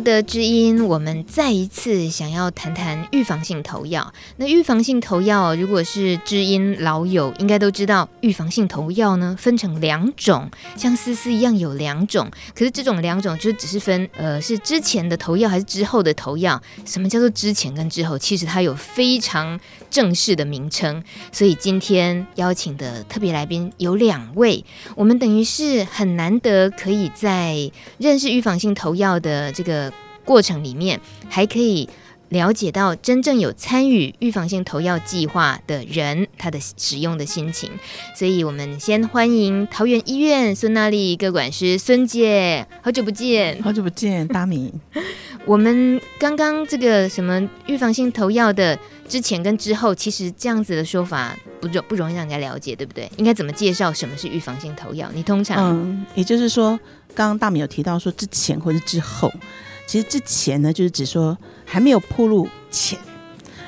的知音，我们再一次想要谈谈预防性投药。那预防性投药，如果是知音老友，应该都知道，预防性投药呢分成两种，像思思一样有两种。可是这种两种就只是分，呃，是之前的投药还是之后的投药？什么叫做之前跟之后？其实它有非常正式的名称。所以今天邀请的特别来宾有两位，我们等于是很难得可以在认识预防性投药的。这个过程里面，还可以了解到真正有参与预防性投药计划的人，他的使用的心情。所以，我们先欢迎桃园医院孙娜丽各管师孙姐，好久不见，好久不见，大米。我们刚刚这个什么预防性投药的之前跟之后，其实这样子的说法不容不容易让人家了解，对不对？应该怎么介绍什么是预防性投药？你通常嗯，也就是说。刚刚大米有提到说之前或者之后，其实之前呢，就是指说还没有铺路前，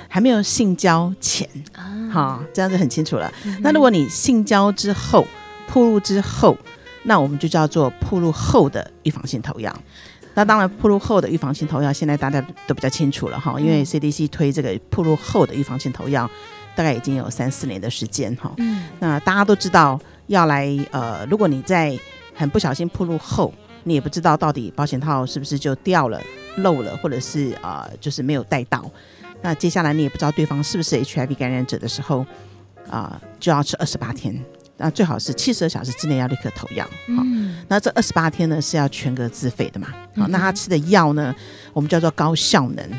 还没有性交前啊，好，这样子很清楚了。嗯、那如果你性交之后，铺路之后，那我们就叫做铺路后的预防性投药。那当然，铺路后的预防性投药，现在大家都比较清楚了哈，因为 CDC 推这个铺路后的预防性投药，大概已经有三四年的时间哈。嗯，那大家都知道要来呃，如果你在很不小心铺路后，你也不知道到底保险套是不是就掉了、漏了，或者是啊、呃，就是没有带到。那接下来你也不知道对方是不是 HIV 感染者的时候，啊、呃，就要吃二十八天。那最好是七十二小时之内要立刻投药。好，那这二十八天呢是要全额自费的嘛？好，那他吃的药呢，我们叫做高效能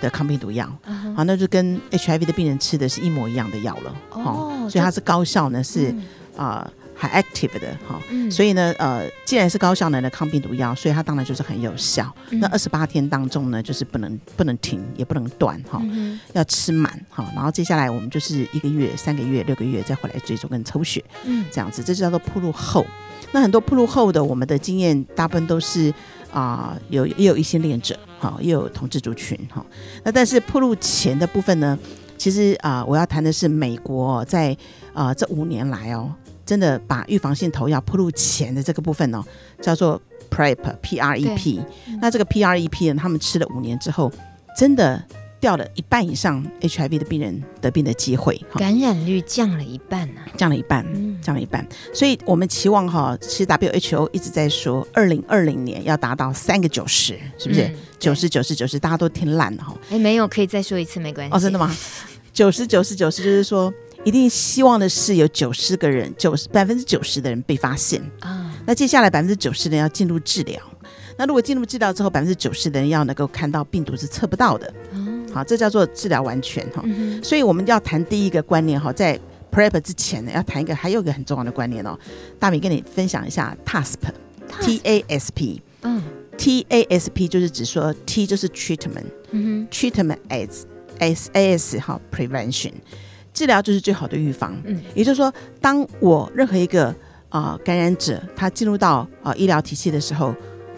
的抗病毒药。好，那就跟 HIV 的病人吃的是一模一样的药了。哦，所以它是高效呢，是啊。呃还 active 的哈，嗯、所以呢，呃，既然是高效能的抗病毒药，所以它当然就是很有效。嗯、那二十八天当中呢，就是不能不能停，也不能断哈，嗯、要吃满哈。然后接下来我们就是一个月、三个月、六个月再回来追踪跟抽血，嗯，这样子，这就叫做铺路后。那很多铺路后的，我们的经验大部分都是啊、呃，有也有一些恋者哈，也有同志族群哈。那但是铺路前的部分呢，其实啊、呃，我要谈的是美国在啊、呃、这五年来哦。真的把预防性投药铺入前的这个部分哦，叫做 PrEP，P R E P。那这个 P R E P 呢，他们吃了五年之后，真的掉了一半以上 H I V 的病人得病的机会，感染率降了一半呢、啊，降了一半，降了一半。所以我们期望哈，其实 W H O 一直在说，二零二零年要达到三个九十，是不是？九十九十九十，大家都听烂了哈。哎，没有，可以再说一次，没关系。哦，真的吗？九十九十九十，就是说。一定希望的是有九十个人，九十百分之九十的人被发现啊。那接下来百分之九十的人要进入治疗。那如果进入治疗之后，百分之九十的人要能够看到病毒是测不到的。好，这叫做治疗完全哈。所以我们要谈第一个观念哈，在 PrEP 之前呢，要谈一个还有一个很重要的观念哦。大米跟你分享一下 TASP，T A S P。嗯，T A S P 就是指说 T 就是 treatment，嗯哼，treatment as as as 哈 prevention。治疗就是最好的预防，嗯，也就是说，当我任何一个啊、呃、感染者他进入到啊、呃、医疗体系的时候，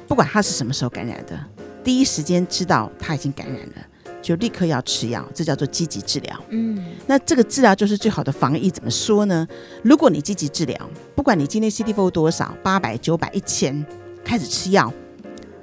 不管他是什么时候感染的，第一时间知道他已经感染了，就立刻要吃药，这叫做积极治疗。嗯，那这个治疗就是最好的防疫，怎么说呢？如果你积极治疗，不管你今天 CD4 多少，八百、九百、一千，开始吃药，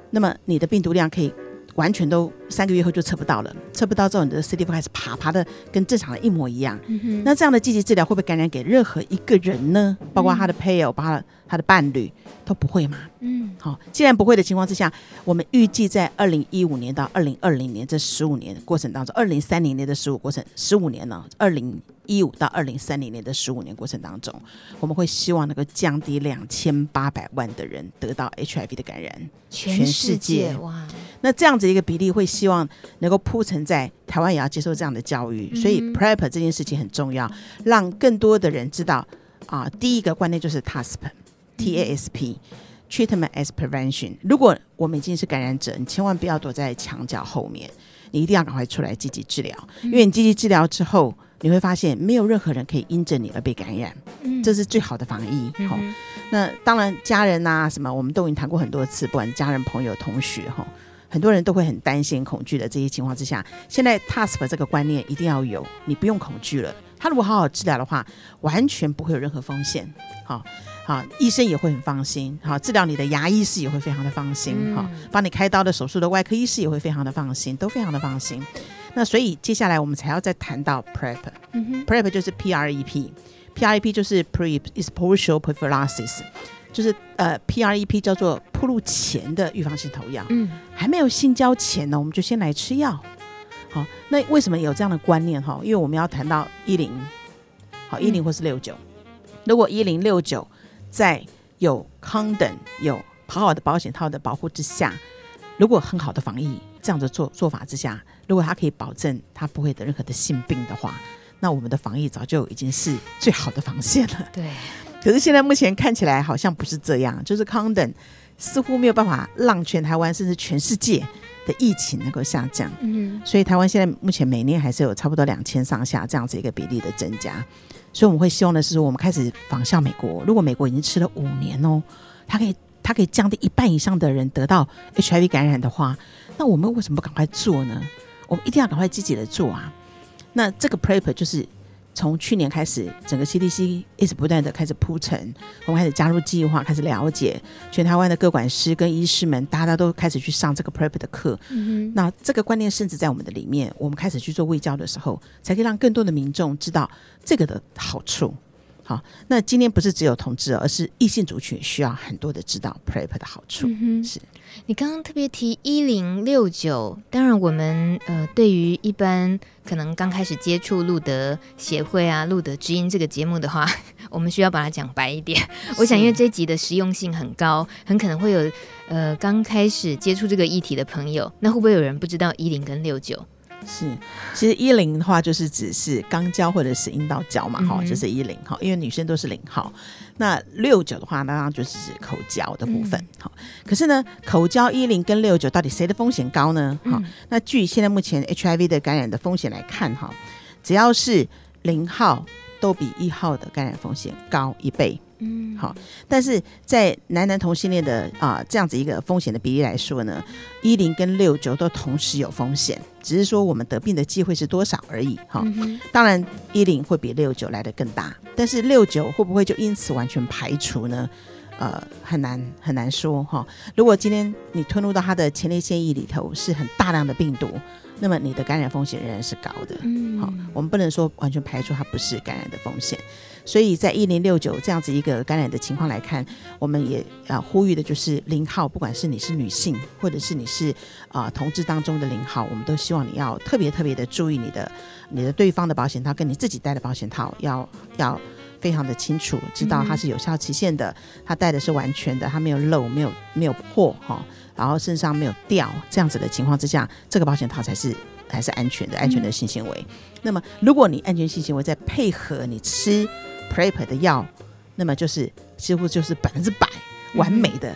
那么你的病毒量可以。完全都三个月后就测不到了，测不到之后，你的 CD4 开始爬，爬的跟正常的一模一样。嗯、那这样的积极治疗会不会感染给任何一个人呢？包括他的配偶，包括他的伴侣都不会吗？嗯，好，既然不会的情况之下，我们预计在二零一五年到二零二零年这十五年的过程当中，二零三零年的十五过程十五年呢，二零。一五到二零三零年的十五年过程当中，我们会希望能够降低两千八百万的人得到 HIV 的感染，全世界哇！那这样子一个比例，会希望能够铺陈在台湾也要接受这样的教育，所以 PrEP 这件事情很重要，让更多的人知道啊。第一个观念就是 TASP，T A S P，Treatment as Prevention。如果我们已经是感染者，你千万不要躲在墙角后面，你一定要赶快出来积极治疗，因为你积极治疗之后。你会发现没有任何人可以因着你而被感染，嗯，这是最好的防疫。好、嗯，那当然家人呐、啊，什么我们都已经谈过很多次，不管家人、朋友、同学，哈，很多人都会很担心、恐惧的这些情况之下，现在 TASP 这个观念一定要有，你不用恐惧了。他如果好好治疗的话，完全不会有任何风险。好，好，医生也会很放心。好，治疗你的牙医师也会非常的放心。好，帮你开刀的手术的外科医师也会非常的放心，都非常的放心。那所以接下来我们才要再谈到 PrEP，PrEP、嗯、PrEP 就是 P R E P，P R E P 就是 Prophylaxis，就是呃 P R E P 叫做铺路前的预防性投药。嗯，还没有性交前呢，我们就先来吃药。好，那为什么有这样的观念哈？因为我们要谈到一零，好一零或是六九，如果一零六九在有 condom 有好好的保险套的保护之下，如果很好的防疫这样的做做法之下。如果他可以保证他不会得任何的性病的话，那我们的防疫早就已经是最好的防线了。对，可是现在目前看起来好像不是这样，就是 condom 似乎没有办法让全台湾甚至全世界的疫情能够下降。嗯，所以台湾现在目前每年还是有差不多两千上下这样子一个比例的增加。所以我们会希望的是说，我们开始仿效美国。如果美国已经吃了五年哦，它可以它可以降低一半以上的人得到 HIV 感染的话，那我们为什么不赶快做呢？我们一定要赶快积极的做啊！那这个 PrEP 就是从去年开始，整个 CDC 一直不断的开始铺陈，我们开始加入计划，开始了解全台湾的各管师跟医师们，大家都开始去上这个 PrEP 的课。嗯。那这个观念甚至在我们的里面，我们开始去做卫教的时候，才可以让更多的民众知道这个的好处。好，那今天不是只有同志，而是异性族群需要很多的知道 PrEP 的好处。嗯、是你刚刚特别提一零六九，当然我们呃，对于一般可能刚开始接触路德协会啊、路德之音这个节目的话，我们需要把它讲白一点。我想，因为这集的实用性很高，很可能会有呃刚开始接触这个议题的朋友，那会不会有人不知道一零跟六九？是，其实一零的话就是只是肛交或者是阴道交嘛，哈、嗯，就是一零哈，因为女生都是零号。那六九的话，当然就是指口交的部分，好、嗯。可是呢，口交一零跟六九到底谁的风险高呢？哈、嗯，那据现在目前 HIV 的感染的风险来看，哈，只要是零号都比一号的感染风险高一倍。嗯，好，但是在男男同性恋的啊这样子一个风险的比例来说呢，一零跟六九都同时有风险，只是说我们得病的机会是多少而已。哈、嗯，当然一零会比六九来的更大，但是六九会不会就因此完全排除呢？呃，很难很难说哈。如果今天你吞入到他的前列腺液里头是很大量的病毒。那么你的感染风险仍然是高的，嗯，好，我们不能说完全排除它不是感染的风险，所以在一零六九这样子一个感染的情况来看，我们也啊呼吁的就是零号，不管是你是女性或者是你是啊、呃、同志当中的零号，我们都希望你要特别特别的注意你的你的对方的保险套跟你自己戴的保险套要要非常的清楚，知道它是有效期限的，它戴的是完全的，它没有漏，没有没有破哈。然后身上没有掉这样子的情况之下，这个保险套才是还是安全的，安全的性行为。嗯、那么，如果你安全性行为再配合你吃 PrEP 的药，那么就是几乎就是百分之百完美的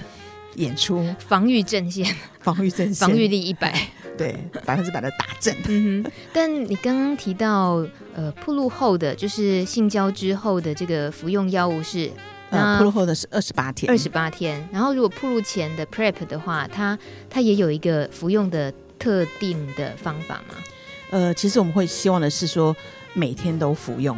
演出，嗯、防御阵线，防御阵线，防御力一百，对，百分之百的打阵。嗯哼。但你刚刚提到，呃，铺路后的就是性交之后的这个服用药物是。呃，铺路后的是二十八天，二十八天。然后，如果铺路前的 PrEP 的话，它它也有一个服用的特定的方法吗？呃，其实我们会希望的是说，每天都服用，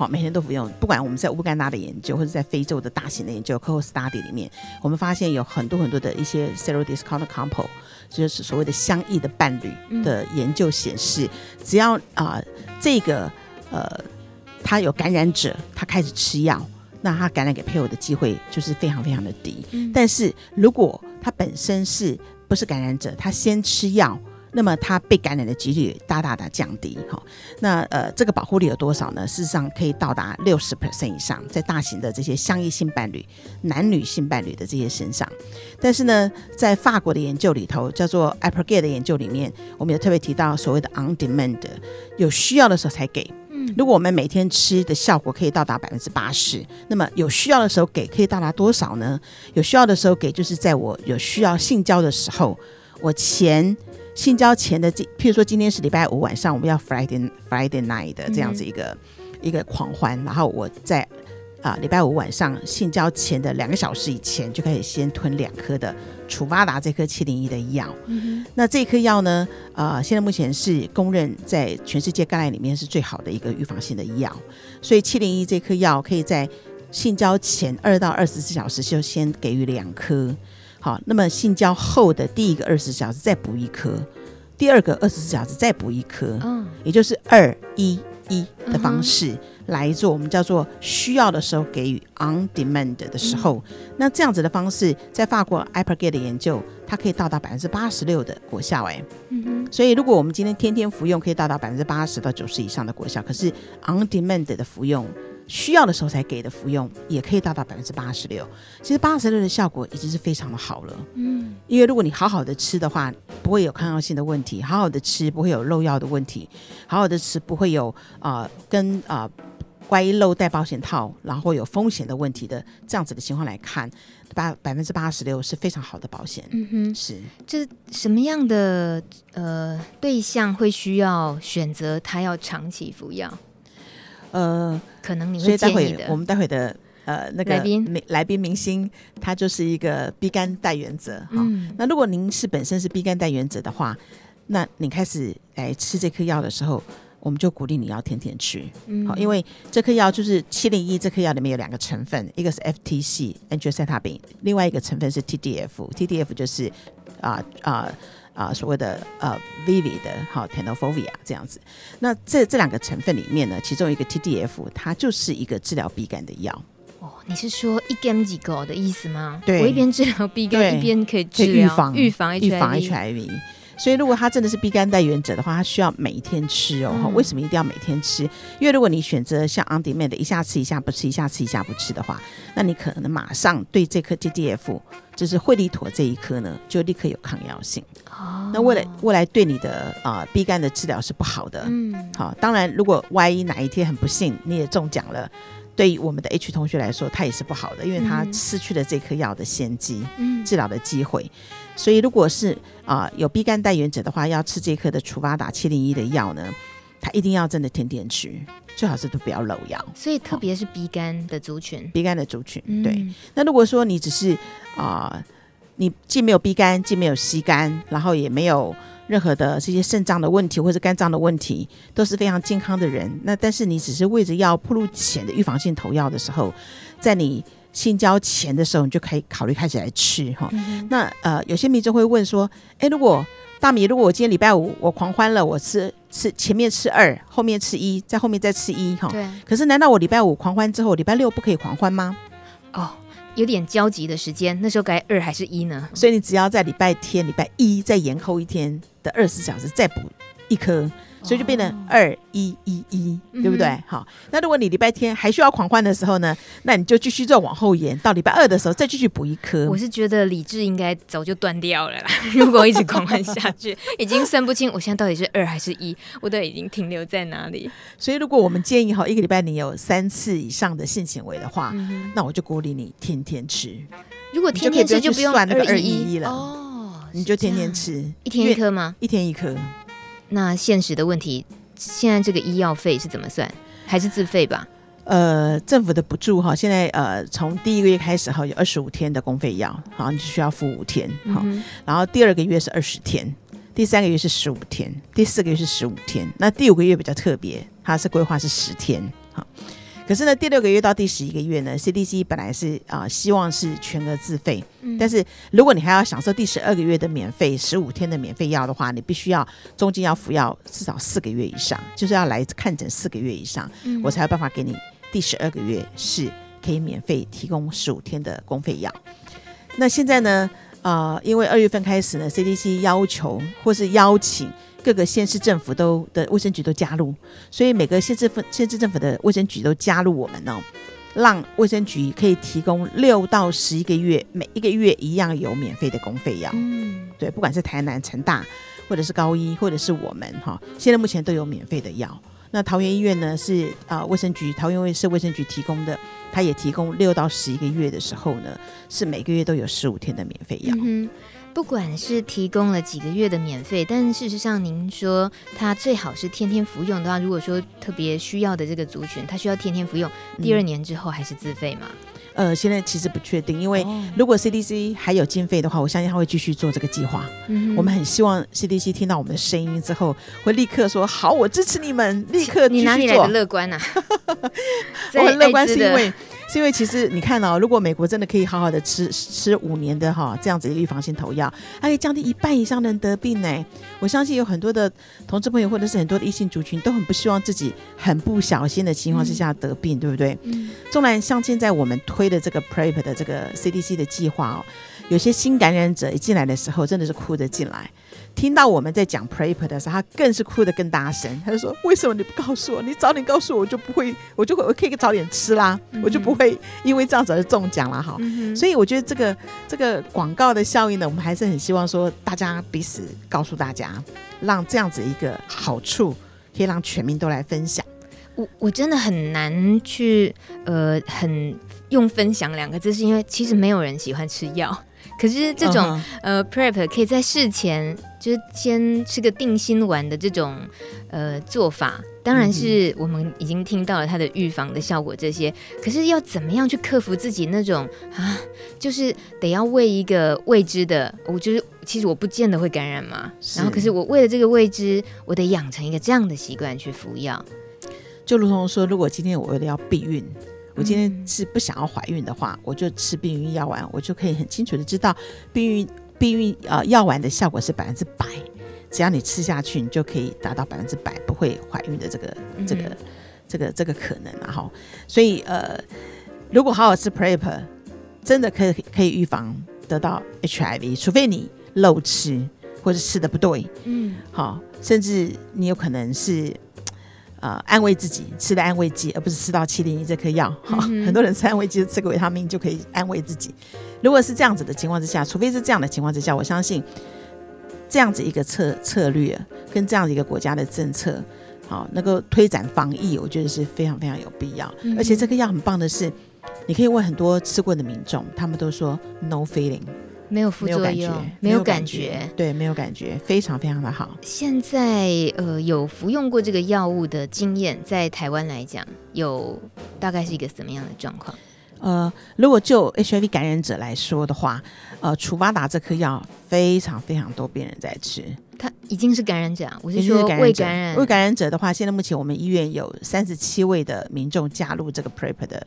好，每天都服用。不管我们在乌干达的研究，或者在非洲的大型的研究 Cohort Study 里面，我们发现有很多很多的一些 Serodiscount Couple，就是所谓的相异的伴侣的研究显示，嗯、只要啊、呃、这个呃他有感染者，他开始吃药。那他感染给配偶的机会就是非常非常的低，嗯、但是如果他本身是不是感染者，他先吃药，那么它被感染的几率大大的降低。哈，那呃，这个保护率有多少呢？事实上可以到达六十 percent 以上，在大型的这些相异性伴侣、男女性伴侣的这些身上。但是呢，在法国的研究里头，叫做 Apogee 的研究里面，我们有特别提到所谓的 on demand，有需要的时候才给。如果我们每天吃的效果可以到达百分之八十，那么有需要的时候给可以到达多少呢？有需要的时候给，就是在我有需要性交的时候，我前性交前的，譬如说今天是礼拜五晚上，我们要 Friday Friday night 的这样子一个、嗯、一个狂欢，然后我在啊礼拜五晚上性交前的两个小时以前就开始先吞两颗的楚巴达这颗七零一的药。嗯、那这颗药呢，呃，现在目前是公认在全世界肝癌里面是最好的一个预防性的药，所以七零一这颗药可以在性交前二到二十四小时就先给予两颗。好，那么性交后的第一个二十四小时再补一颗，第二个二十四小时再补一颗，嗯，也就是二一一的方式来做，我们叫做需要的时候给予 on demand 的时候，嗯、那这样子的方式，在法国 IPRGate 的研究，它可以到达百分之八十六的果效，哎，嗯哼，所以如果我们今天天天服用，可以到达百分之八十到九十以上的果效，可是 on demand 的服用。需要的时候才给的服用，也可以达到百分之八十六。其实八十六的效果已经是非常的好了。嗯，因为如果你好好的吃的话，不会有抗药性的问题；好好的吃，不会有漏药的问题；好好的吃，不会有啊、呃、跟啊乖漏带保险套，然后有风险的问题的这样子的情况来看，八百分之八十六是非常好的保险。嗯哼，是。这什么样的呃对象会需要选择他要长期服药？呃，可能你会，所以待会我们待会的呃那个来宾。来宾明星，他就是一个 B 肝带原则哈。嗯、那如果您是本身是 B 肝带原则的话，那你开始来吃这颗药的时候，我们就鼓励你要天天吃，嗯，好，因为这颗药就是七零一，这颗药里面有两个成分，一个是 FTC Angiotensin，另外一个成分是 TDF，TDF 就是啊啊。呃呃啊，所谓的呃，Vivid 的好 t e n o f o v i a 这样子，那这这两个成分里面呢，其中一个 TDF 它就是一个治疗鼻感的药。哦，你是说一 game 几个的意思吗？对，我一边治疗鼻感，一边可以治疗预防预防 HIV。所以，如果他真的是 B 肝带原者的话，他需要每一天吃哦。嗯、为什么一定要每天吃？因为如果你选择像 On Demand 的一下吃一下不吃，一下吃一下不吃的话，那你可能马上对这颗 GDF 就是惠利妥这一颗呢，就立刻有抗药性。哦。那未来未来对你的啊、呃、B 肝的治疗是不好的。嗯。好，当然，如果万一哪一天很不幸你也中奖了，对于我们的 H 同学来说，他也是不好的，因为他失去了这颗药的先机，嗯，治疗的机会。所以，如果是啊、呃、有 B 肝带原者的话，要吃这颗的除巴达七零一的药呢，他一定要真的天天吃，最好是都不要漏药。所以，特别是 B 肝的族群、哦、，B 肝的族群，对。嗯、那如果说你只是啊、呃，你既没有 B 肝，既没有 C 肝，然后也没有任何的这些肾脏的问题或者肝脏的问题，都是非常健康的人。那但是你只是为着要铺路前的预防性投药的时候，在你。性交钱的时候，你就可以考虑开始来吃哈。嗯、那呃，有些民众会问说：“哎，如果大米，如果我今天礼拜五我狂欢了，我吃吃前面吃二，后面吃一，在后面再吃一哈。对可是难道我礼拜五狂欢之后，礼拜六不可以狂欢吗？哦，有点焦急的时间，那时候该二还是一呢？所以你只要在礼拜天、礼拜一再延后一天的二十四小时，再补一颗。所以就变成二一一一，对不对？好，那如果你礼拜天还需要狂欢的时候呢，那你就继续再往后延到礼拜二的时候再继续补一颗。我是觉得理智应该早就断掉了啦，如果一直狂欢下去，已经分不清我现在到底是二还是一，我都已经停留在哪里。所以如果我们建议哈，一个礼拜你有三次以上的性行为的话，嗯、那我就鼓励你天天吃。如果天天吃就不用算那个二一一了哦，你就天天吃，一天一颗吗？一天一颗。那现实的问题，现在这个医药费是怎么算？还是自费吧？呃，政府的补助哈，现在呃，从第一个月开始哈，有二十五天的公费药，好，你就需要付五天，好，嗯、然后第二个月是二十天，第三个月是十五天，第四个月是十五天，那第五个月比较特别，它是规划是十天，好。可是呢，第六个月到第十一个月呢，CDC 本来是啊、呃，希望是全额自费。嗯、但是如果你还要享受第十二个月的免费，十五天的免费药的话，你必须要中间要服药至少四个月以上，就是要来看诊四个月以上，嗯、我才有办法给你第十二个月是可以免费提供十五天的公费药。那现在呢，啊、呃，因为二月份开始呢，CDC 要求或是邀请。各个县市政府都的卫生局都加入，所以每个县市府、县市政府的卫生局都加入我们哦，让卫生局可以提供六到十一个月，每一个月一样有免费的公费药。嗯，对，不管是台南成大，或者是高一，或者是我们哈，现在目前都有免费的药。那桃园医院呢是啊，卫生局桃园卫市卫生局提供的，它也提供六到十一个月的时候呢，是每个月都有十五天的免费药。嗯不管是提供了几个月的免费，但事实上您说它最好是天天服用的话，如果说特别需要的这个族群，他需要天天服用，第二年之后还是自费吗？呃，现在其实不确定，因为如果 CDC 还有经费的话，我相信他会继续做这个计划。嗯，我们很希望 CDC 听到我们的声音之后，会立刻说好，我支持你们，立刻继续做。你哪里来的乐观啊？我很乐观是因为。是因为其实你看哦，如果美国真的可以好好的吃吃五年的哈这样子的预防性投药，它可以降低一半以上的人得病呢。我相信有很多的同志朋友或者是很多的异性族群都很不希望自己很不小心的情况之下得病，嗯、对不对？嗯。纵然像现在我们推的这个 PrEP 的这个 CDC 的计划哦，有些新感染者一进来的时候真的是哭着进来。听到我们在讲 PrEP 的时候，他更是哭得更大声。他就说：“为什么你不告诉我？你早点告诉我，我就不会，我就会我可以早点吃啦，嗯、我就不会因为这样子而中奖了哈。嗯、所以我觉得这个这个广告的效应呢，我们还是很希望说大家彼此告诉大家，让这样子一个好处可以让全民都来分享。我我真的很难去呃很用分享两个字，是因为其实没有人喜欢吃药。”可是这种、uh huh. 呃 PrEP 可以在事前就是先吃个定心丸的这种呃做法，当然是我们已经听到了它的预防的效果这些。可是要怎么样去克服自己那种啊，就是得要为一个未知的，我就是其实我不见得会感染嘛。然后可是我为了这个未知，我得养成一个这样的习惯去服药。就如同说，如果今天我为了要避孕。我今天是不想要怀孕的话，我就吃避孕药丸，我就可以很清楚的知道避孕避孕呃药丸的效果是百分之百，只要你吃下去，你就可以达到百分之百不会怀孕的这个这个这个这个可能啊哈。所以呃，如果好好吃 PrEP，真的可以可以预防得到 HIV，除非你漏吃或者吃的不对，嗯，好，甚至你有可能是。呃，安慰自己吃的安慰剂，而不是吃到七零一这颗药。哈、嗯，很多人吃安慰剂，吃个维他命就可以安慰自己。如果是这样子的情况之下，除非是这样的情况之下，我相信这样子一个策策略跟这样子一个国家的政策，好能够推展防疫，我觉得是非常非常有必要。嗯、而且这个药很棒的是，你可以问很多吃过的民众，他们都说 no feeling。没有副作用，没有感觉，对，没有感觉，非常非常的好。现在呃，有服用过这个药物的经验，在台湾来讲，有大概是一个什么样的状况？呃，如果就 HIV 感染者来说的话，呃，楚巴达这颗药非常非常多病人在吃。他已经是感染者啊，我是说未感染。未感染者的话，现在目前我们医院有三十七位的民众加入这个 PrEP 的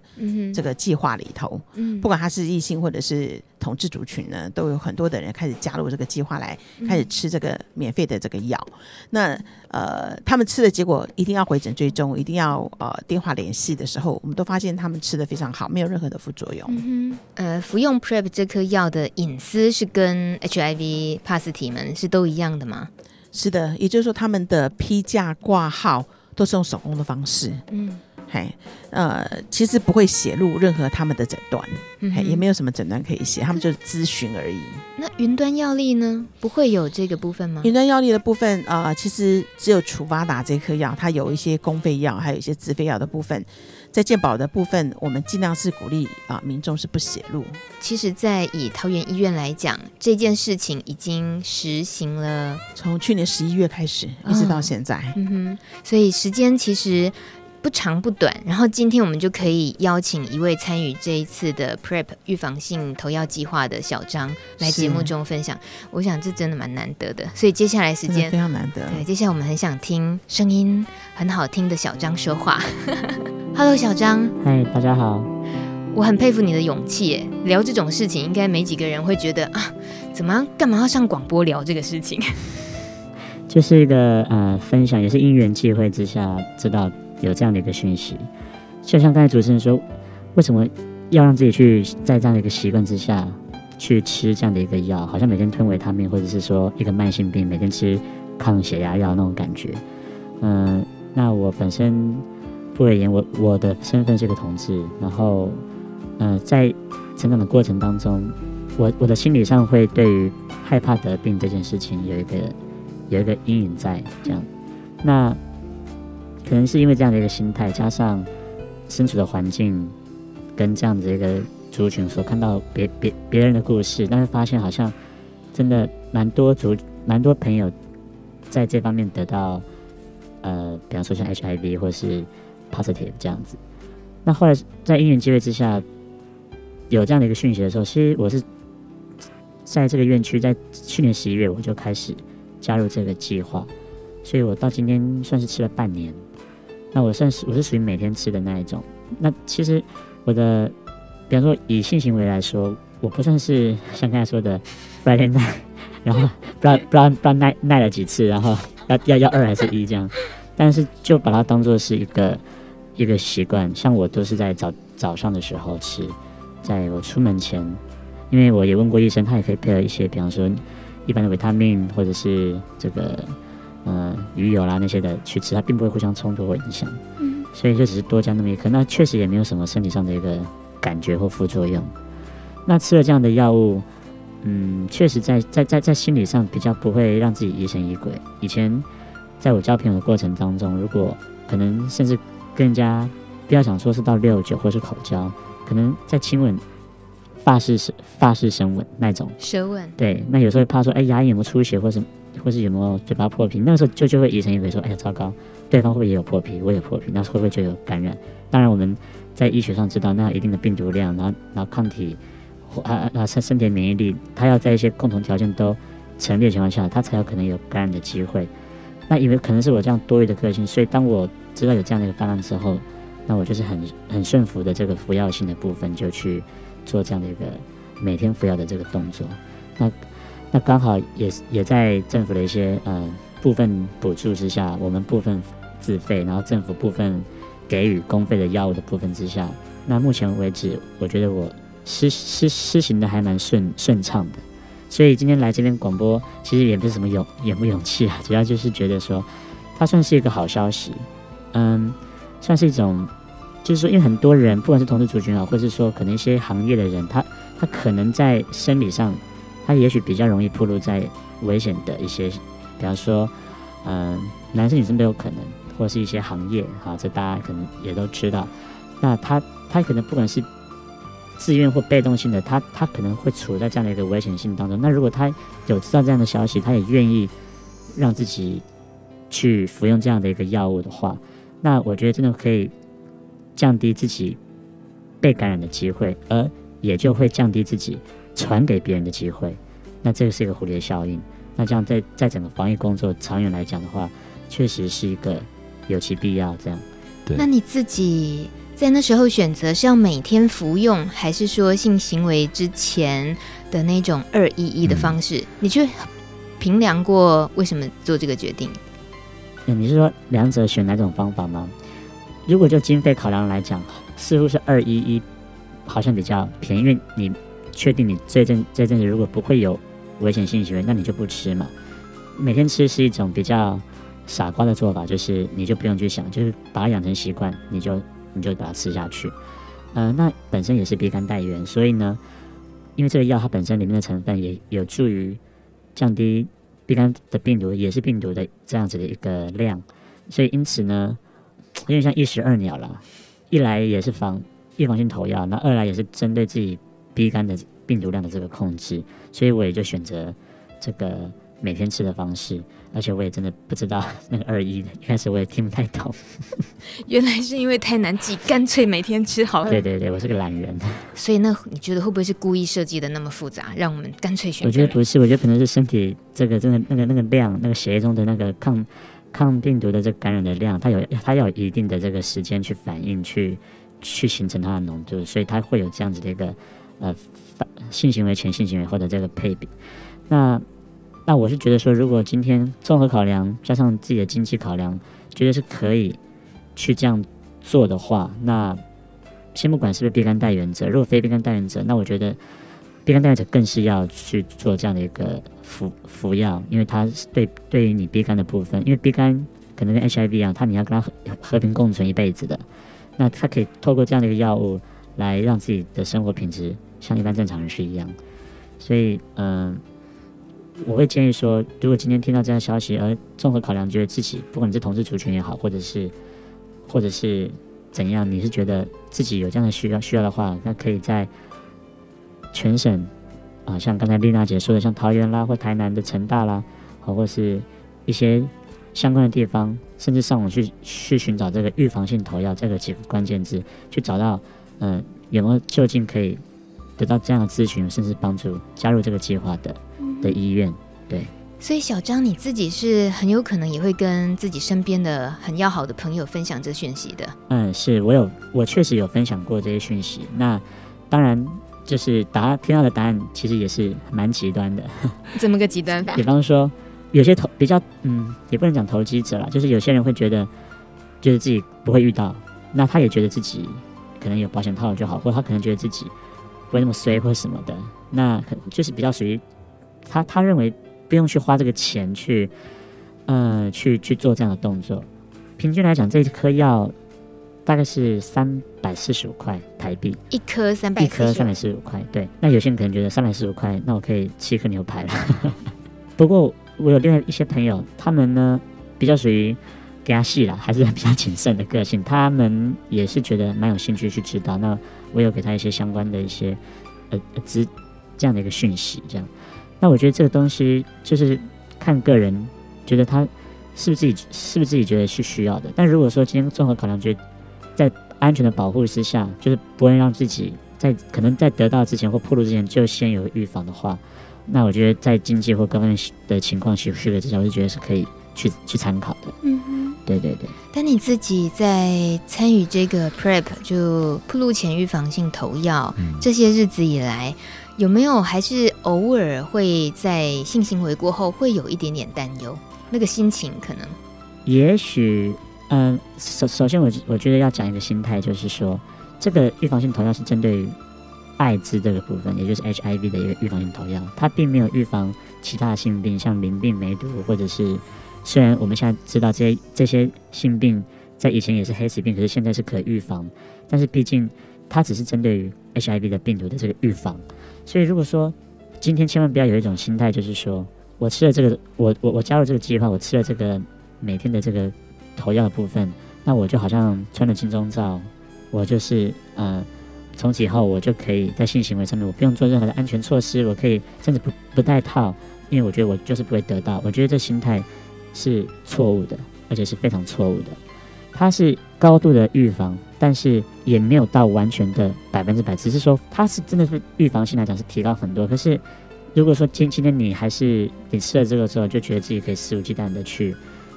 这个计划里头。嗯哼，不管他是异性或者是同志族群呢，都有很多的人开始加入这个计划来开始吃这个免费的这个药。嗯、那呃，他们吃的结果一定要回诊追踪，一定要呃电话联系的时候，我们都发现他们吃的非常好，没有任何的副作用。嗯呃，服用 PrEP 这颗药的隐私是跟 HIV 帕斯体们是都一样的吗？是的，也就是说，他们的批价挂号都是用手工的方式。嗯，嘿，呃，其实不会写入任何他们的诊断，嗯、嘿，也没有什么诊断可以写，他们就是咨询而已。那云端药力呢？不会有这个部分吗？云端药力的部分，呃，其实只有楚巴达这颗药，它有一些公费药，还有一些自费药的部分。在健保的部分，我们尽量是鼓励啊民众是不写入。其实，在以桃园医院来讲，这件事情已经实行了，从去年十一月开始，一直到现在。哦、嗯哼，所以时间其实不长不短。然后今天我们就可以邀请一位参与这一次的 PrEP 预防性投药计划的小张来节目中分享。我想这真的蛮难得的。所以接下来时间非常难得。对，接下来我们很想听声音很好听的小张说话。Hello，小张。嗨，大家好。我很佩服你的勇气耶，聊这种事情应该没几个人会觉得啊，怎么干嘛要上广播聊这个事情？就是一个呃分享，也是因缘际会之下知道有这样的一个讯息。就像刚才主持人说，为什么要让自己去在这样的一个习惯之下去吃这样的一个药？好像每天吞维他命，或者是说一个慢性病每天吃抗血压药那种感觉。嗯、呃，那我本身。不而言，我我的身份是个同志，然后，呃，在成长的过程当中，我我的心理上会对于害怕得病这件事情有一个有一个阴影在，这样，那可能是因为这样的一个心态，加上身处的环境跟这样子一个族群所看到别别别人的故事，但是发现好像真的蛮多族蛮多朋友在这方面得到，呃，比方说像 HIV 或是 positive 这样子。那后来在因缘机会之下，有这样的一个讯息的时候，其实我是在这个院区，在去年十一月我就开始加入这个计划，所以我到今天算是吃了半年。那我算是我是属于每天吃的那一种。那其实我的，比方说以性行为来说，我不算是像刚才说的 Friday night，然后不知道不知道不知道耐耐了几次，然后要要要二还是一这样，但是就把它当做是一个。一个习惯，像我都是在早早上的时候吃，在我出门前，因为我也问过医生，他也可以配合一些，比方说一般的维他命或者是这个呃鱼油啦那些的去吃，它并不会互相冲突或影响。嗯，所以就只是多加那么一颗，那确实也没有什么身体上的一个感觉或副作用。那吃了这样的药物，嗯，确实在在在在心理上比较不会让自己疑神疑鬼。以前在我交朋友的过程当中，如果可能甚至跟人家不要想说是到六九或是口交，可能在亲吻、发式是发式深吻那种舌吻。对，那有时候怕说，哎，牙龈有没有出血，或是或是有没有嘴巴破皮，那个时候就就会疑神疑鬼，说，哎呀，糟糕，对方会不会也有破皮，我也有破皮，那会不会就有感染？当然，我们在医学上知道，那一定的病毒量，然后然后抗体，啊啊身身体免疫力，它要在一些共同条件都成立的情况下，它才有可能有感染的机会。那因为可能是我这样多余的个性，所以当我知道有这样的一个方案之后，那我就是很很顺服的这个服药性的部分，就去做这样的一个每天服药的这个动作。那那刚好也也在政府的一些呃部分补助之下，我们部分自费，然后政府部分给予公费的药物的部分之下，那目前为止，我觉得我施施施行的还蛮顺顺畅的。所以今天来这边广播，其实也不是什么勇也不勇气啊，主要就是觉得说，它算是一个好消息。嗯，算是一种，就是说，因为很多人，不管是同志族群啊，或是说可能一些行业的人，他他可能在生理上，他也许比较容易暴露在危险的一些，比方说，嗯，男生女生都有可能，或是一些行业，哈，这大家可能也都知道。那他他可能不管是自愿或被动性的，他他可能会处在这样的一个危险性当中。那如果他有知道这样的消息，他也愿意让自己去服用这样的一个药物的话。那我觉得真的可以降低自己被感染的机会，而也就会降低自己传给别人的机会。那这个是一个蝴蝶效应。那这样在在整个防疫工作长远来讲的话，确实是一个有其必要。这样，对。那你自己在那时候选择是要每天服用，还是说性行为之前的那种二一一的方式？嗯、你去评量过为什么做这个决定？嗯，你是说两者选哪种方法吗？如果就经费考量来讲，似乎是二一一好像比较便宜，因为你确定你这阵这阵子如果不会有危险性行为，那你就不吃嘛。每天吃是一种比较傻瓜的做法，就是你就不用去想，就是把它养成习惯，你就你就把它吃下去。呃，那本身也是逼肝带源，所以呢，因为这个药它本身里面的成分也有助于降低。乙肝的病毒也是病毒的这样子的一个量，所以因此呢，有点像一石二鸟了。一来也是防预防性投药，那二来也是针对自己乙肝的病毒量的这个控制，所以我也就选择这个。每天吃的方式，而且我也真的不知道 那个二一，一开始我也听不太懂。原来是因为太难记，干脆每天吃好了。对对对，我是个懒人。所以那你觉得会不会是故意设计的那么复杂，让我们干脆选？我觉得不是，我觉得可能是身体这个真的那个那个量，那个血液中的那个抗抗病毒的这个感染的量，它有它要有一定的这个时间去反应，去去形成它的浓度，所以它会有这样子的一个呃性行为前、性行为后的这个配比。那那我是觉得说，如果今天综合考量加上自己的经济考量，觉得是可以去这样做的话，那先不管是不是逼肝带原者，如果非逼肝带原者，那我觉得逼肝带原者更是要去做这样的一个服服药，因为它是对对于你逼肝的部分，因为逼肝可能跟 HIV 一样，它你要跟它和和平共存一辈子的，那它可以透过这样的一个药物来让自己的生活品质像一般正常人是一样，所以嗯。我会建议说，如果今天听到这样消息，而综合考量，觉得自己不管你是同事族群也好，或者是，或者是怎样，你是觉得自己有这样的需要需要的话，那可以在全省啊，像刚才丽娜姐说的，像桃园啦或台南的成大啦，或或是一些相关的地方，甚至上网去去寻找这个预防性投药这个几个关键字，去找到嗯、有没有就近可以得到这样的咨询，甚至帮助加入这个计划的。的医院，对。所以小张你自己是很有可能也会跟自己身边的很要好的朋友分享这讯息的。嗯，是我有，我确实有分享过这些讯息。那当然。就是答案听到的答案其实也是蛮极端的，怎么个极端法？比方说，有些投比较嗯，也不能讲投机者啦，就是有些人会觉得，就是自己不会遇到，那他也觉得自己可能有保险套就好，或者他可能觉得自己不会那么衰或什么的，那可就是比较属于他他认为不用去花这个钱去，呃，去去做这样的动作。平均来讲，这一颗药。大概是三百四十五块台币，一颗三百，一颗三百四十五块。对，那有些人可能觉得三百四十五块，那我可以吃一颗牛排了。不过我有另外一些朋友，他们呢比较属于给他细了，还是比较谨慎的个性。他们也是觉得蛮有兴趣去知道。那我有给他一些相关的一些呃资这样的一个讯息，这样。那我觉得这个东西就是看个人觉得他是不是自己是不是自己觉得是需要的。但如果说今天综合考量觉得。在安全的保护之下，就是不会让自己在可能在得到之前或暴露之前就先有预防的话，那我觉得在经济或各方面的情况许许可之下，我就觉得是可以去去参考的。嗯哼，对对对。但你自己在参与这个 PrEP 就暴露前预防性投药、嗯、这些日子以来，有没有还是偶尔会在性行为过后会有一点点担忧？那个心情可能，也许。嗯，首首先我我觉得要讲一个心态，就是说，这个预防性投药是针对于艾滋这个部分，也就是 HIV 的一个预防性投药，它并没有预防其他的性病，像淋病、梅毒，或者是虽然我们现在知道这些这些性病在以前也是黑死病，可是现在是可预防，但是毕竟它只是针对于 HIV 的病毒的这个预防，所以如果说今天千万不要有一种心态，就是说我吃了这个，我我我加入这个计划，我吃了这个每天的这个。投药的部分，那我就好像穿了金钟罩，我就是呃，从此以后我就可以在性行为上面，我不用做任何的安全措施，我可以甚至不不戴套，因为我觉得我就是不会得到。我觉得这心态是错误的，而且是非常错误的。它是高度的预防，但是也没有到完全的百分之百，只是说它是真的是预防性来讲是提高很多。可是如果说今今天你还是你吃了这个之后，就觉得自己可以肆无忌惮的去。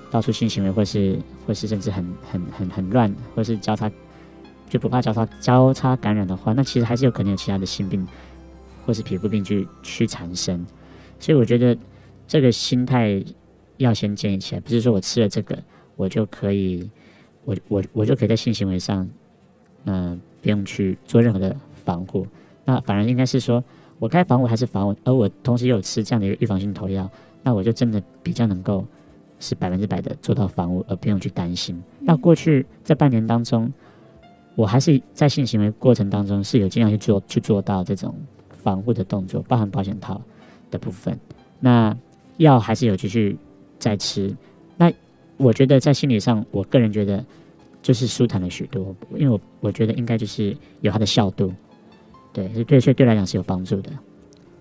到处性行为，或是或是甚至很很很很乱，或是交叉就不怕交叉交叉感染的话，那其实还是有可能有其他的性病或是皮肤病去去产生。所以我觉得这个心态要先建立起来，不是说我吃了这个，我就可以我我我就可以在性行为上，嗯、呃，不用去做任何的防护。那反而应该是说我该防护还是防护，而我同时又有吃这样的一个预防性投药，那我就真的比较能够。是百分之百的做到防护，而不用去担心。那过去这半年当中，我还是在性行为过程当中是有尽量去做去做到这种防护的动作，包含保险套的部分。那药还是有继续在吃。那我觉得在心理上，我个人觉得就是舒坦了许多，因为我我觉得应该就是有它的效度，对，对，所以对来讲是有帮助的。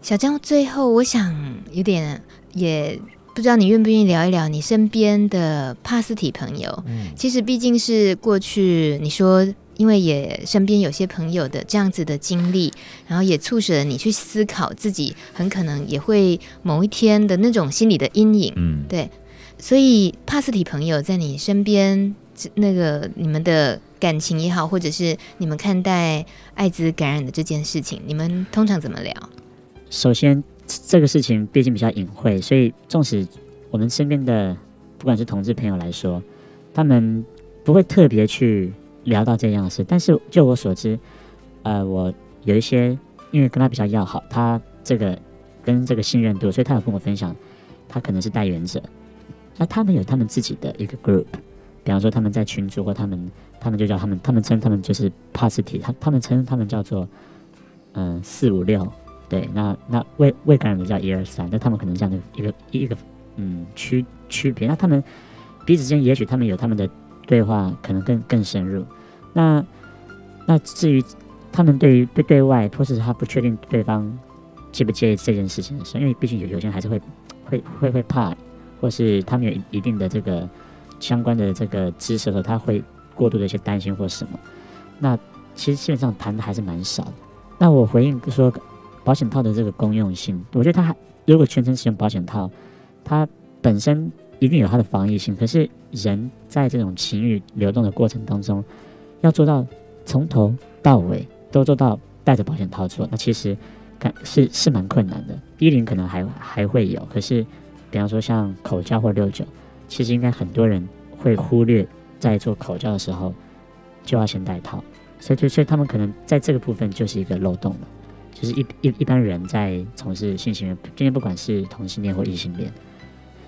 小江，最后我想有点也。不知道你愿不愿意聊一聊你身边的帕斯体朋友？嗯，其实毕竟是过去你说，因为也身边有些朋友的这样子的经历，然后也促使了你去思考自己很可能也会某一天的那种心理的阴影。嗯，对。所以帕斯体朋友在你身边，那个你们的感情也好，或者是你们看待艾滋感染的这件事情，你们通常怎么聊？首先。这个事情毕竟比较隐晦，所以纵使我们身边的不管是同志朋友来说，他们不会特别去聊到这样的事。但是就我所知，呃，我有一些因为跟他比较要好，他这个跟这个信任度，所以他有跟我分享，他可能是代言者。那他们有他们自己的一个 group，比方说他们在群组或他们，他们就叫他们，他们称他们就是帕斯提，他他们称他们叫做嗯四五六。对，那那未未感染的叫一二三，那他们可能这样的一个一个嗯区区别，那他们彼此间也许他们有他们的对话，可能更更深入。那那至于他们对于对对外，或是他不确定对方介不介意这件事情的时候，因为毕竟有有些人还是会会会会怕，或是他们有一定的这个相关的这个知识的时候，他会过度的一些担心或什么。那其实基本上谈的还是蛮少的。那我回应说，保险套的这个公用性，我觉得它还如果全程使用保险套，它本身一定有它的防疫性。可是人在这种情欲流动的过程当中，要做到从头到尾都做到戴着保险套做，那其实看是是蛮困难的。一零可能还还会有，可是比方说像口交或六九，其实应该很多人会忽略，在做口交的时候就要先戴套。所以，就所以他们可能在这个部分就是一个漏洞了，就是一一一般人在从事性行为，今天不管是同性恋或异性恋，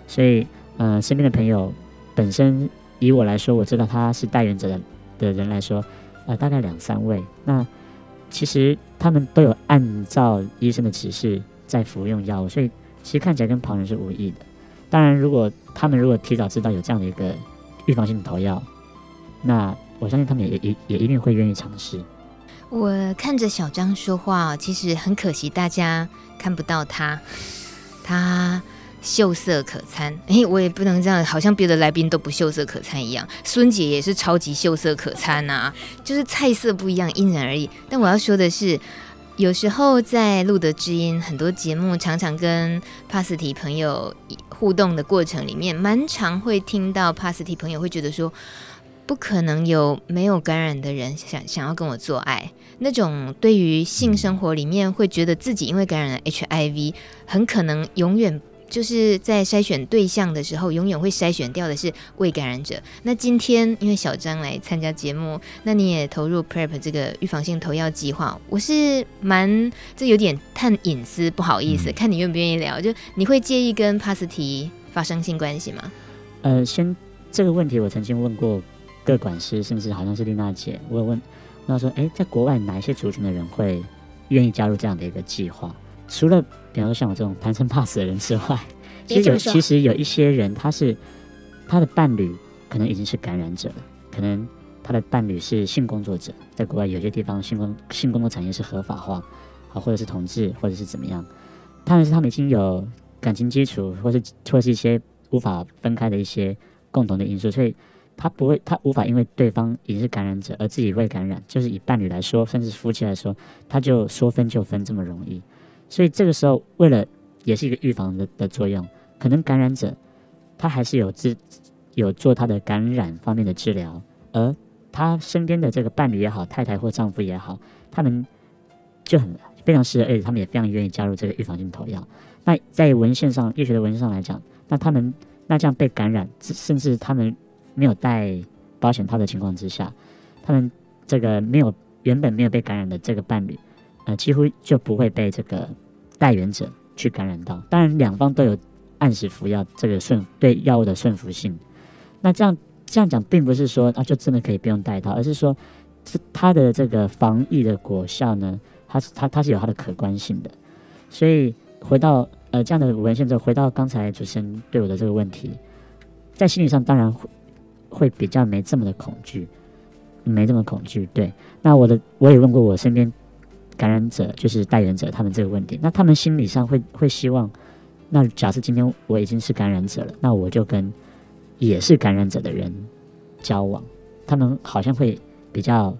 所以，呃，身边的朋友本身以我来说，我知道他是带原者的的人来说，呃，大概两三位，那其实他们都有按照医生的指示在服用药物，所以其实看起来跟旁人是无异的。当然，如果他们如果提早知道有这样的一个预防性的投药，那。我相信他们也也也一定会愿意尝试。我看着小张说话，其实很可惜，大家看不到他，他秀色可餐。哎，我也不能这样，好像别的来宾都不秀色可餐一样。孙姐也是超级秀色可餐呐、啊，就是菜色不一样，因人而异。但我要说的是，有时候在录的知音很多节目，常常跟帕斯提朋友互动的过程里面，蛮常会听到帕斯提朋友会觉得说。不可能有没有感染的人想想要跟我做爱，那种对于性生活里面会觉得自己因为感染了 HIV，很可能永远就是在筛选对象的时候，永远会筛选掉的是未感染者。那今天因为小张来参加节目，那你也投入 PrEP 这个预防性投药计划，我是蛮这有点探隐私，不好意思，嗯、看你愿不愿意聊。就你会介意跟帕斯提发生性关系吗？呃，先这个问题我曾经问过。各管师，甚至好像是丽娜姐，我有问，那说，哎，在国外哪一些族群的人会愿意加入这样的一个计划？除了比方说像我这种贪生怕死的人之外，其实有其实有一些人，他是他的伴侣可能已经是感染者了，可能他的伴侣是性工作者，在国外有些地方性工性工作产业是合法化，啊，或者是同志，或者是怎么样，但是他们已经有感情基础，或是或是一些无法分开的一些共同的因素，所以。他不会，他无法因为对方已经是感染者而自己会感染，就是以伴侣来说，甚至夫妻来说，他就说分就分这么容易。所以这个时候，为了也是一个预防的的作用，可能感染者他还是有治有做他的感染方面的治疗，而他身边的这个伴侣也好，太太或丈夫也好，他们就很非常适合，而且他们也非常愿意加入这个预防性投药。那在文献上，医学的文献上来讲，那他们那这样被感染，甚至他们。没有戴保险套的情况之下，他们这个没有原本没有被感染的这个伴侣，呃，几乎就不会被这个带源者去感染到。当然，两方都有按时服药，这个顺对药物的顺服性。那这样这样讲，并不是说啊，就真的可以不用戴套，而是说，是它的这个防疫的果效呢，它是它它是有它的可观性的。所以回到呃这样的文献之后，回到刚才主持人对我的这个问题，在心理上当然会。会比较没这么的恐惧，没这么恐惧。对，那我的我也问过我身边感染者，就是带原者，他们这个问题，那他们心理上会会希望，那假设今天我已经是感染者了，那我就跟也是感染者的人交往，他们好像会比较，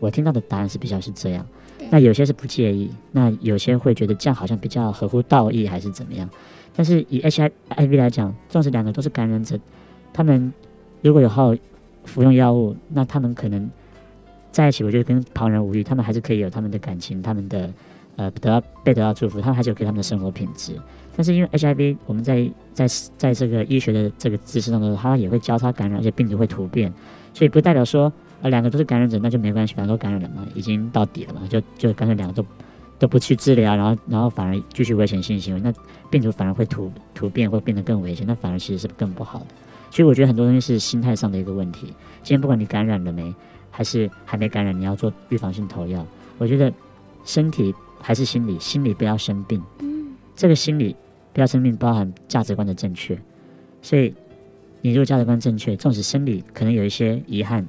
我听到的答案是比较是这样。那有些是不介意，那有些会觉得这样好像比较合乎道义还是怎么样？但是以 HIV 来讲，纵使两个都是感染者，他们。如果有好服用药物，那他们可能在一起，我觉得跟旁人无异。他们还是可以有他们的感情，他们的呃得到被得到祝福，他们还是有给他们的生活品质。但是因为 HIV，我们在在在这个医学的这个知识当中，它也会交叉感染，而且病毒会突变，所以不代表说呃两个都是感染者那就没关系，反正都感染了嘛，已经到底了嘛，就就干脆两个都都不去治疗，然后然后反而继续危险性行为，那病毒反而会突突变，会变得更危险，那反而其实是更不好的。所以我觉得很多东西是心态上的一个问题。今天不管你感染了没，还是还没感染，你要做预防性投药。我觉得身体还是心理，心理不要生病。嗯，这个心理不要生病，包含价值观的正确。所以你如果价值观正确，纵使生理可能有一些遗憾，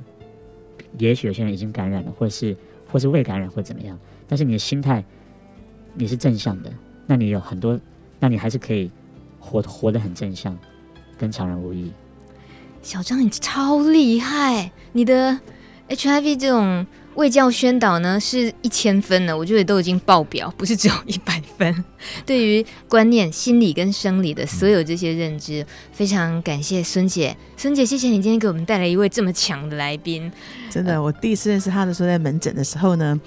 也许有些人已经感染了，或是或是未感染或怎么样，但是你的心态你是正向的，那你有很多，那你还是可以活活得很正向，跟常人无异。小张，你超厉害！你的 HIV 这种卫教宣导呢，是一千分的，我觉得都已经爆表，不是只有一百分。对于观念、心理跟生理的所有这些认知，非常感谢孙姐。孙姐，谢谢你今天给我们带来一位这么强的来宾。真的，我第一次认识他的时候，在门诊的时候呢，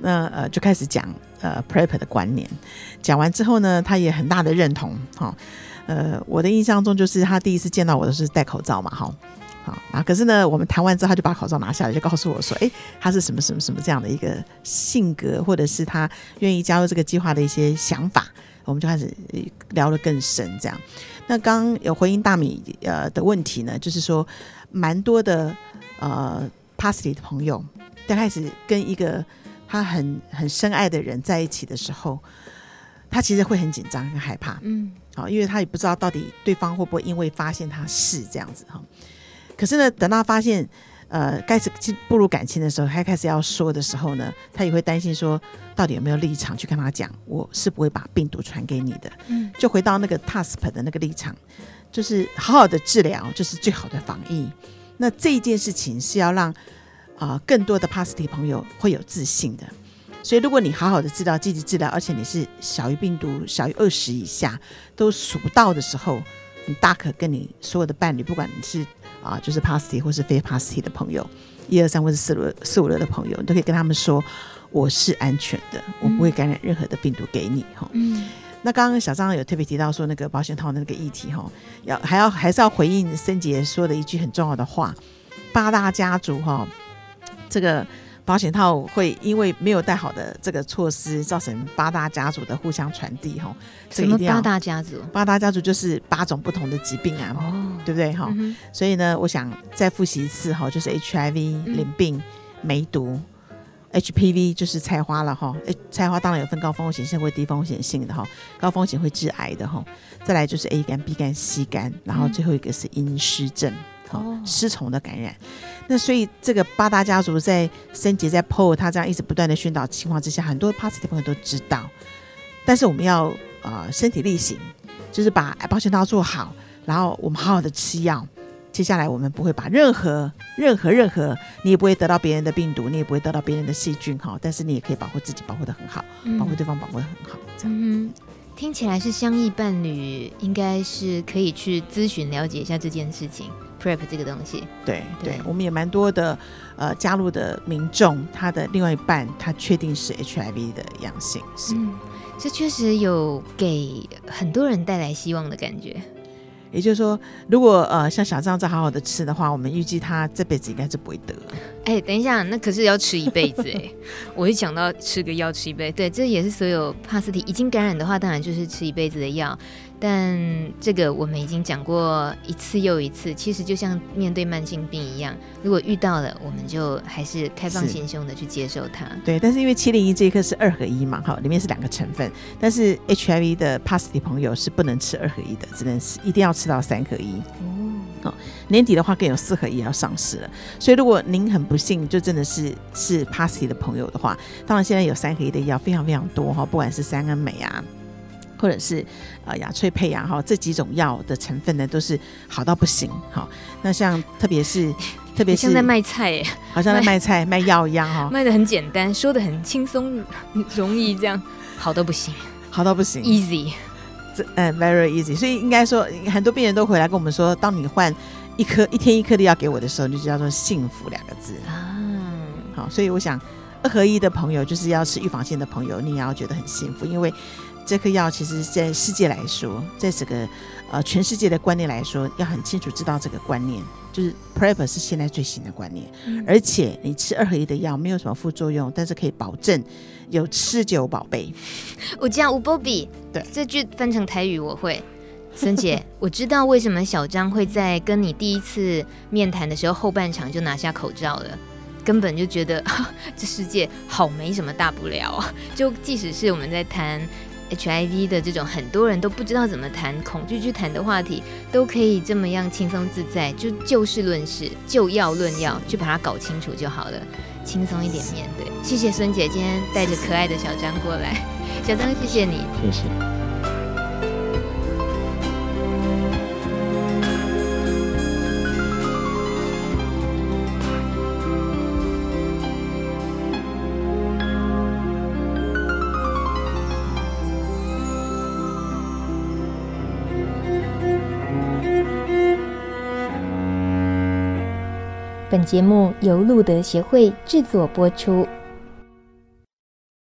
那呃就开始讲呃 PrEP 的观念，讲完之后呢，他也很大的认同，哈。呃，我的印象中就是他第一次见到我的是戴口罩嘛，哈，好啊。可是呢，我们谈完之后，他就把口罩拿下来，就告诉我说：“哎，他是什么什么什么这样的一个性格，或者是他愿意加入这个计划的一些想法。”我们就开始聊得更深，这样。那刚刚有回应大米呃的问题呢，就是说，蛮多的呃 Positive 的朋友，刚开始跟一个他很很深爱的人在一起的时候，他其实会很紧张、很害怕，嗯。啊，因为他也不知道到底对方会不会因为发现他是这样子哈，可是呢，等到发现呃开始步入感情的时候，他开始要说的时候呢，他也会担心说，到底有没有立场去跟他讲，我是不会把病毒传给你的。嗯，就回到那个 TASP 的那个立场，就是好好的治疗就是最好的防疫。那这一件事情是要让啊、呃、更多的 Positive 朋友会有自信的。所以，如果你好好的治疗、积极治疗，而且你是小于病毒小于二十以下都数不到的时候，你大可跟你所有的伴侣，不管你是啊，就是 positive 或是非 positive 的朋友，一二三或是四六四五六的朋友，你都可以跟他们说，我是安全的，我不会感染任何的病毒给你哈。嗯。那刚刚小张有特别提到说那个保险套的那个议题哈，要还要还是要回应森杰说的一句很重要的话，八大家族哈，这个。保险套会因为没有戴好的这个措施，造成八大家族的互相传递哈。什么八大家族？八大家族就是八种不同的疾病啊，哦、对不对哈？嗯、所以呢，我想再复习一次哈，就是 HIV 淋病、梅毒、HPV 就是菜花了哈。菜花当然有分高风险性或低风险性的哈，高风险会致癌的哈。再来就是 A 肝、B 肝、C 肝，然后最后一个是阴湿症。哦，失虫的感染，那所以这个八大家族在升级在 PO 他这样一直不断的宣导情况之下，很多 positive 朋友都知道，但是我们要呃身体力行，就是把保险套做好，然后我们好好的吃药，接下来我们不会把任何任何任何，你也不会得到别人的病毒，你也不会得到别人的细菌哈，但是你也可以保护自己，保护的很好，保护对方保护得很好，这样。嗯，听起来是相异伴侣应该是可以去咨询了解一下这件事情。PrEP 这个东西，对对，对，我们也蛮多的，呃，加入的民众，他的另外一半，他确定是 HIV 的阳性，是，嗯，这确实有给很多人带来希望的感觉。也就是说，如果呃像小张这样好好的吃的话，我们预计他这辈子应该是不会得。哎，等一下，那可是要吃一辈子哎！我一想到吃个药吃一辈子，对，这也是所有帕斯提已经感染的话，当然就是吃一辈子的药。但这个我们已经讲过一次又一次，其实就像面对慢性病一样，如果遇到了，我们就还是开放心胸的去接受它。对，但是因为七零一这一颗是二合一嘛，哈，里面是两个成分，但是 HIV 的 Positive 朋友是不能吃二合一的，只能吃一定要吃到三合一。哦，年底的话更有四合一要上市了，所以如果您很不幸就真的是是 Positive 的朋友的话，当然现在有三合一的药非常非常多哈，不管是三恩美啊。或者是呃雅翠佩雅哈这几种药的成分呢，都是好到不行哈。那像特别是 特别是像在卖菜耶，好像在卖菜卖药一样哈，卖的很简单，说的很轻松容易，这样好到不行，好到不行，easy，这呃 very easy。所以应该说很多病人都回来跟我们说，当你换一颗一天一颗的药给我的时候，就叫做幸福两个字啊。好，所以我想二合一的朋友就是要吃预防性的朋友，你也要觉得很幸福，因为。这颗药其实，在世界来说，在整个呃全世界的观念来说，要很清楚知道这个观念，就是 PrEP 是现在最新的观念。嗯、而且你吃二合一的药没有什么副作用，但是可以保证有吃久宝贝。我叫吴波比，对，这句翻成台语我会。孙姐，我知道为什么小张会在跟你第一次面谈的时候后半场就拿下口罩了，根本就觉得 这世界好没什么大不了啊！就即使是我们在谈。hiv 的这种很多人都不知道怎么谈恐惧去谈的话题都可以这么样轻松自在就就事论事就要论要去把它搞清楚就好了轻松一点面对。谢谢孙姐今天带着可爱的小张过来小张谢谢你。谢谢。本节目由路德协会制作播出。